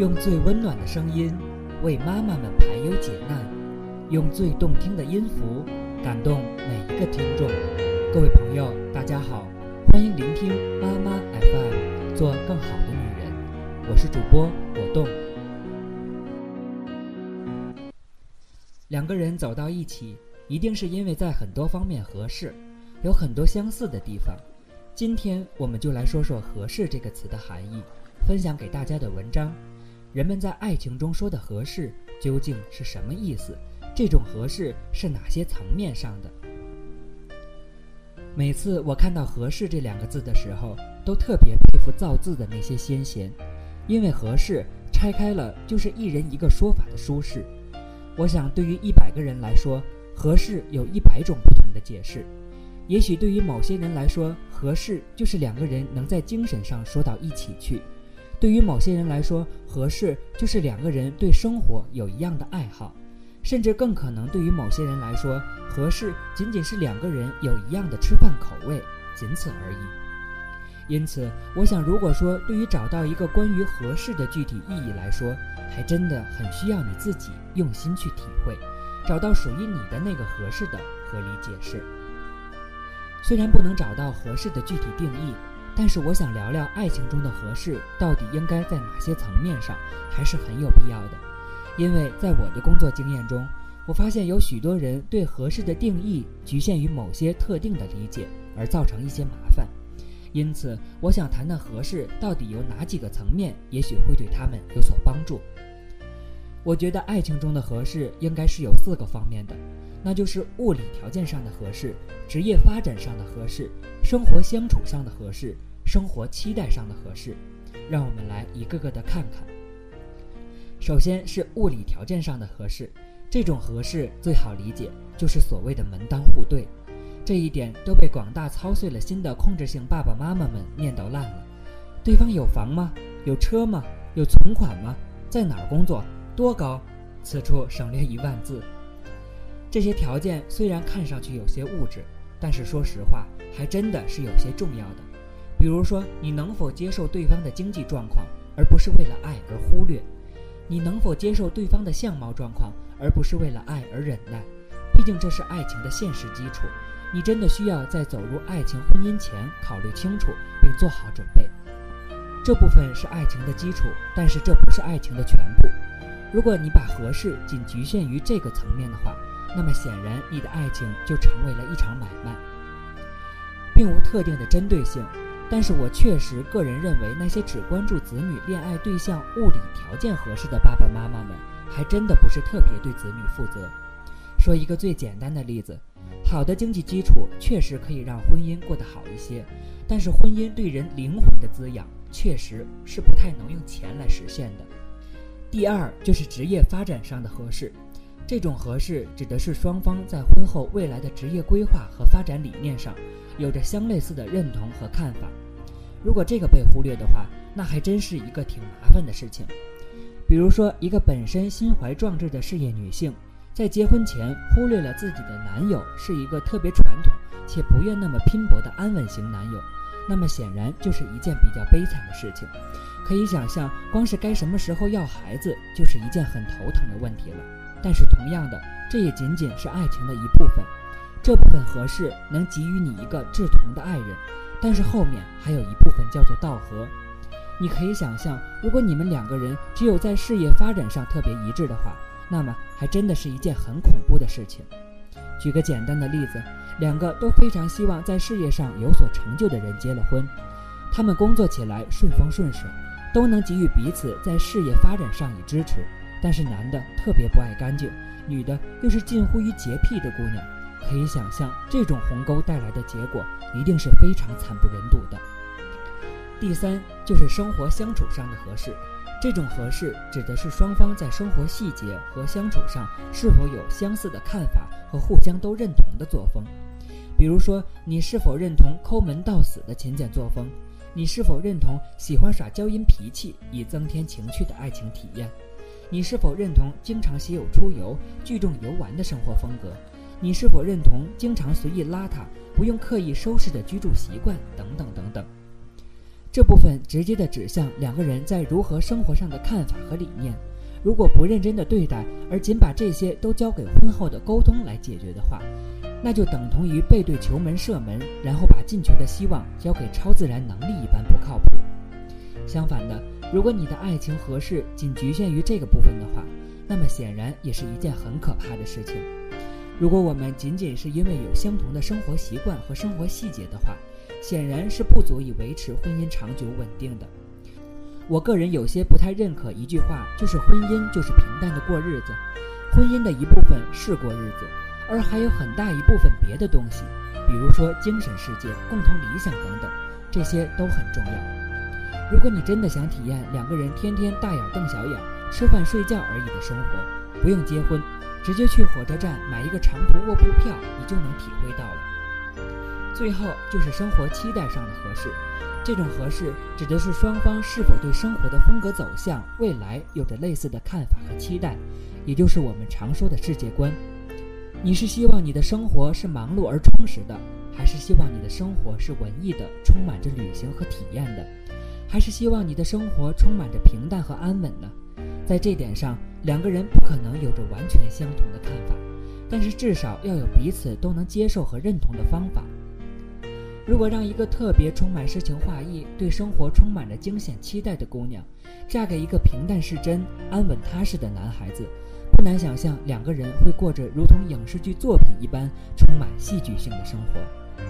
用最温暖的声音为妈妈们排忧解难，用最动听的音符感动每一个听众。各位朋友，大家好，欢迎聆听妈妈 FM，做更好的女人。我是主播果冻。两个人走到一起，一定是因为在很多方面合适，有很多相似的地方。今天我们就来说说“合适”这个词的含义，分享给大家的文章。人们在爱情中说的合适究竟是什么意思？这种合适是哪些层面上的？每次我看到“合适”这两个字的时候，都特别佩服造字的那些先贤，因为“合适”拆开了就是一人一个说法的舒适。我想，对于一百个人来说，“合适”有一百种不同的解释。也许对于某些人来说，“合适”就是两个人能在精神上说到一起去。对于某些人来说，合适就是两个人对生活有一样的爱好，甚至更可能对于某些人来说，合适仅仅是两个人有一样的吃饭口味，仅此而已。因此，我想，如果说对于找到一个关于合适的具体意义来说，还真的很需要你自己用心去体会，找到属于你的那个合适的合理解释。虽然不能找到合适的具体定义。但是我想聊聊爱情中的合适到底应该在哪些层面上，还是很有必要的。因为在我的工作经验中，我发现有许多人对合适的定义局限于某些特定的理解，而造成一些麻烦。因此，我想谈谈合适到底有哪几个层面，也许会对他们有所帮助。我觉得爱情中的合适应该是有四个方面的，那就是物理条件上的合适、职业发展上的合适、生活相处上的合适。生活期待上的合适，让我们来一个个的看看。首先是物理条件上的合适，这种合适最好理解，就是所谓的门当户对。这一点都被广大操碎了心的控制性爸爸妈妈们念叨烂了。对方有房吗？有车吗？有存款吗？在哪儿工作？多高？此处省略一万字。这些条件虽然看上去有些物质，但是说实话，还真的是有些重要的。比如说，你能否接受对方的经济状况，而不是为了爱而忽略？你能否接受对方的相貌状况，而不是为了爱而忍耐？毕竟这是爱情的现实基础。你真的需要在走入爱情婚姻前考虑清楚，并做好准备。这部分是爱情的基础，但是这不是爱情的全部。如果你把合适仅局限于这个层面的话，那么显然你的爱情就成为了一场买卖，并无特定的针对性。但是我确实个人认为，那些只关注子女恋爱对象物理条件合适的爸爸妈妈们，还真的不是特别对子女负责。说一个最简单的例子，好的经济基础确实可以让婚姻过得好一些，但是婚姻对人灵魂的滋养，确实是不太能用钱来实现的。第二就是职业发展上的合适，这种合适指的是双方在婚后未来的职业规划和发展理念上。有着相类似的认同和看法，如果这个被忽略的话，那还真是一个挺麻烦的事情。比如说，一个本身心怀壮志的事业女性，在结婚前忽略了自己的男友是一个特别传统且不愿那么拼搏的安稳型男友，那么显然就是一件比较悲惨的事情。可以想象，光是该什么时候要孩子，就是一件很头疼的问题了。但是同样的，这也仅仅是爱情的一部分。这部分合适能给予你一个志同的爱人，但是后面还有一部分叫做道合。你可以想象，如果你们两个人只有在事业发展上特别一致的话，那么还真的是一件很恐怖的事情。举个简单的例子，两个都非常希望在事业上有所成就的人结了婚，他们工作起来顺风顺水，都能给予彼此在事业发展上以支持。但是男的特别不爱干净，女的又是近乎于洁癖的姑娘。可以想象，这种鸿沟带来的结果一定是非常惨不忍睹的。第三，就是生活相处上的合适。这种合适指的是双方在生活细节和相处上是否有相似的看法和互相都认同的作风。比如说，你是否认同抠门到死的勤俭作风？你是否认同喜欢耍娇阴脾气以增添情趣的爱情体验？你是否认同经常携友出游、聚众游玩的生活风格？你是否认同经常随意邋遢、不用刻意收拾的居住习惯？等等等等。这部分直接的指向两个人在如何生活上的看法和理念。如果不认真的对待，而仅把这些都交给婚后的沟通来解决的话，那就等同于背对球门射门，然后把进球的希望交给超自然能力一般不靠谱。相反的，如果你的爱情合适仅局限于这个部分的话，那么显然也是一件很可怕的事情。如果我们仅仅是因为有相同的生活习惯和生活细节的话，显然是不足以维持婚姻长久稳定的。我个人有些不太认可一句话，就是婚姻就是平淡的过日子。婚姻的一部分是过日子，而还有很大一部分别的东西，比如说精神世界、共同理想等等，这些都很重要。如果你真的想体验两个人天天大眼瞪小眼、吃饭睡觉而已的生活，不用结婚，直接去火车站买一个长途卧铺票，你就能体会到了。最后就是生活期待上的合适。这种合适指的是双方是否对生活的风格走向、未来有着类似的看法和期待，也就是我们常说的世界观。你是希望你的生活是忙碌而充实的，还是希望你的生活是文艺的、充满着旅行和体验的，还是希望你的生活充满着平淡和安稳呢？在这点上，两个人不可能有着完全相同的看法，但是至少要有彼此都能接受和认同的方法。如果让一个特别充满诗情画意、对生活充满着惊险期待的姑娘，嫁给一个平淡是真、安稳踏实的男孩子，不难想象两个人会过着如同影视剧作品一般充满戏剧性的生活。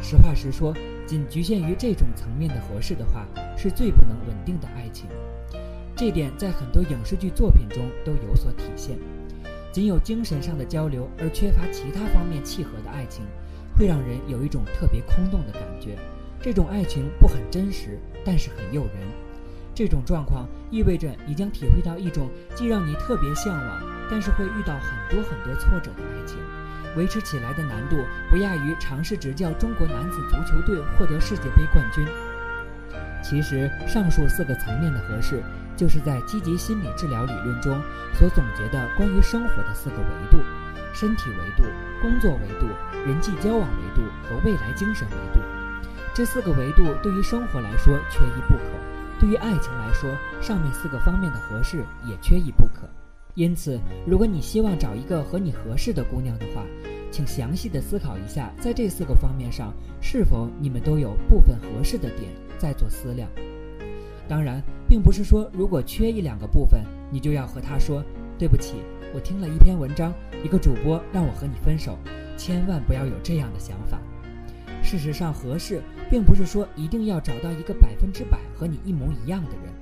实话实说，仅局限于这种层面的合适的话，是最不能稳定的爱情。这点在很多影视剧作品中都有所体现。仅有精神上的交流而缺乏其他方面契合的爱情。会让人有一种特别空洞的感觉，这种爱情不很真实，但是很诱人。这种状况意味着你将体会到一种既让你特别向往，但是会遇到很多很多挫折的爱情，维持起来的难度不亚于尝试执教中国男子足球队获得世界杯冠军。其实，上述四个层面的合适，就是在积极心理治疗理论中所总结的关于生活的四个维度。身体维度、工作维度、人际交往维度和未来精神维度，这四个维度对于生活来说缺一不可；对于爱情来说，上面四个方面的合适也缺一不可。因此，如果你希望找一个和你合适的姑娘的话，请详细的思考一下，在这四个方面上是否你们都有部分合适的点，再做思量。当然，并不是说如果缺一两个部分，你就要和她说对不起。我听了一篇文章，一个主播让我和你分手，千万不要有这样的想法。事实上，合适并不是说一定要找到一个百分之百和你一模一样的人。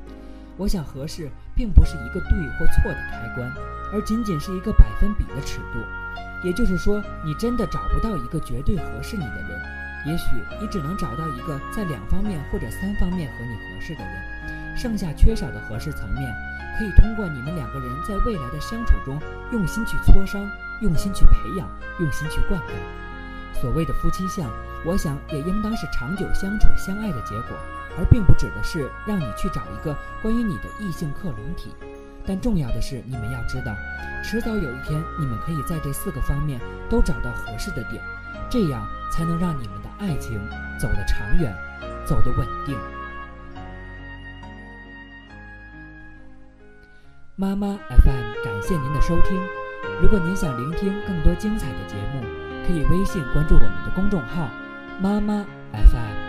我想，合适并不是一个对或错的开关，而仅仅是一个百分比的尺度。也就是说，你真的找不到一个绝对合适你的人，也许你只能找到一个在两方面或者三方面和你合适的人，剩下缺少的合适层面。可以通过你们两个人在未来的相处中用心去磋商，用心去培养，用心去灌溉。所谓的夫妻相，我想也应当是长久相处相爱的结果，而并不指的是让你去找一个关于你的异性克隆体。但重要的是，你们要知道，迟早有一天，你们可以在这四个方面都找到合适的点，这样才能让你们的爱情走得长远，走得稳定。妈妈 FM，感谢您的收听。如果您想聆听更多精彩的节目，可以微信关注我们的公众号“妈妈 FM”。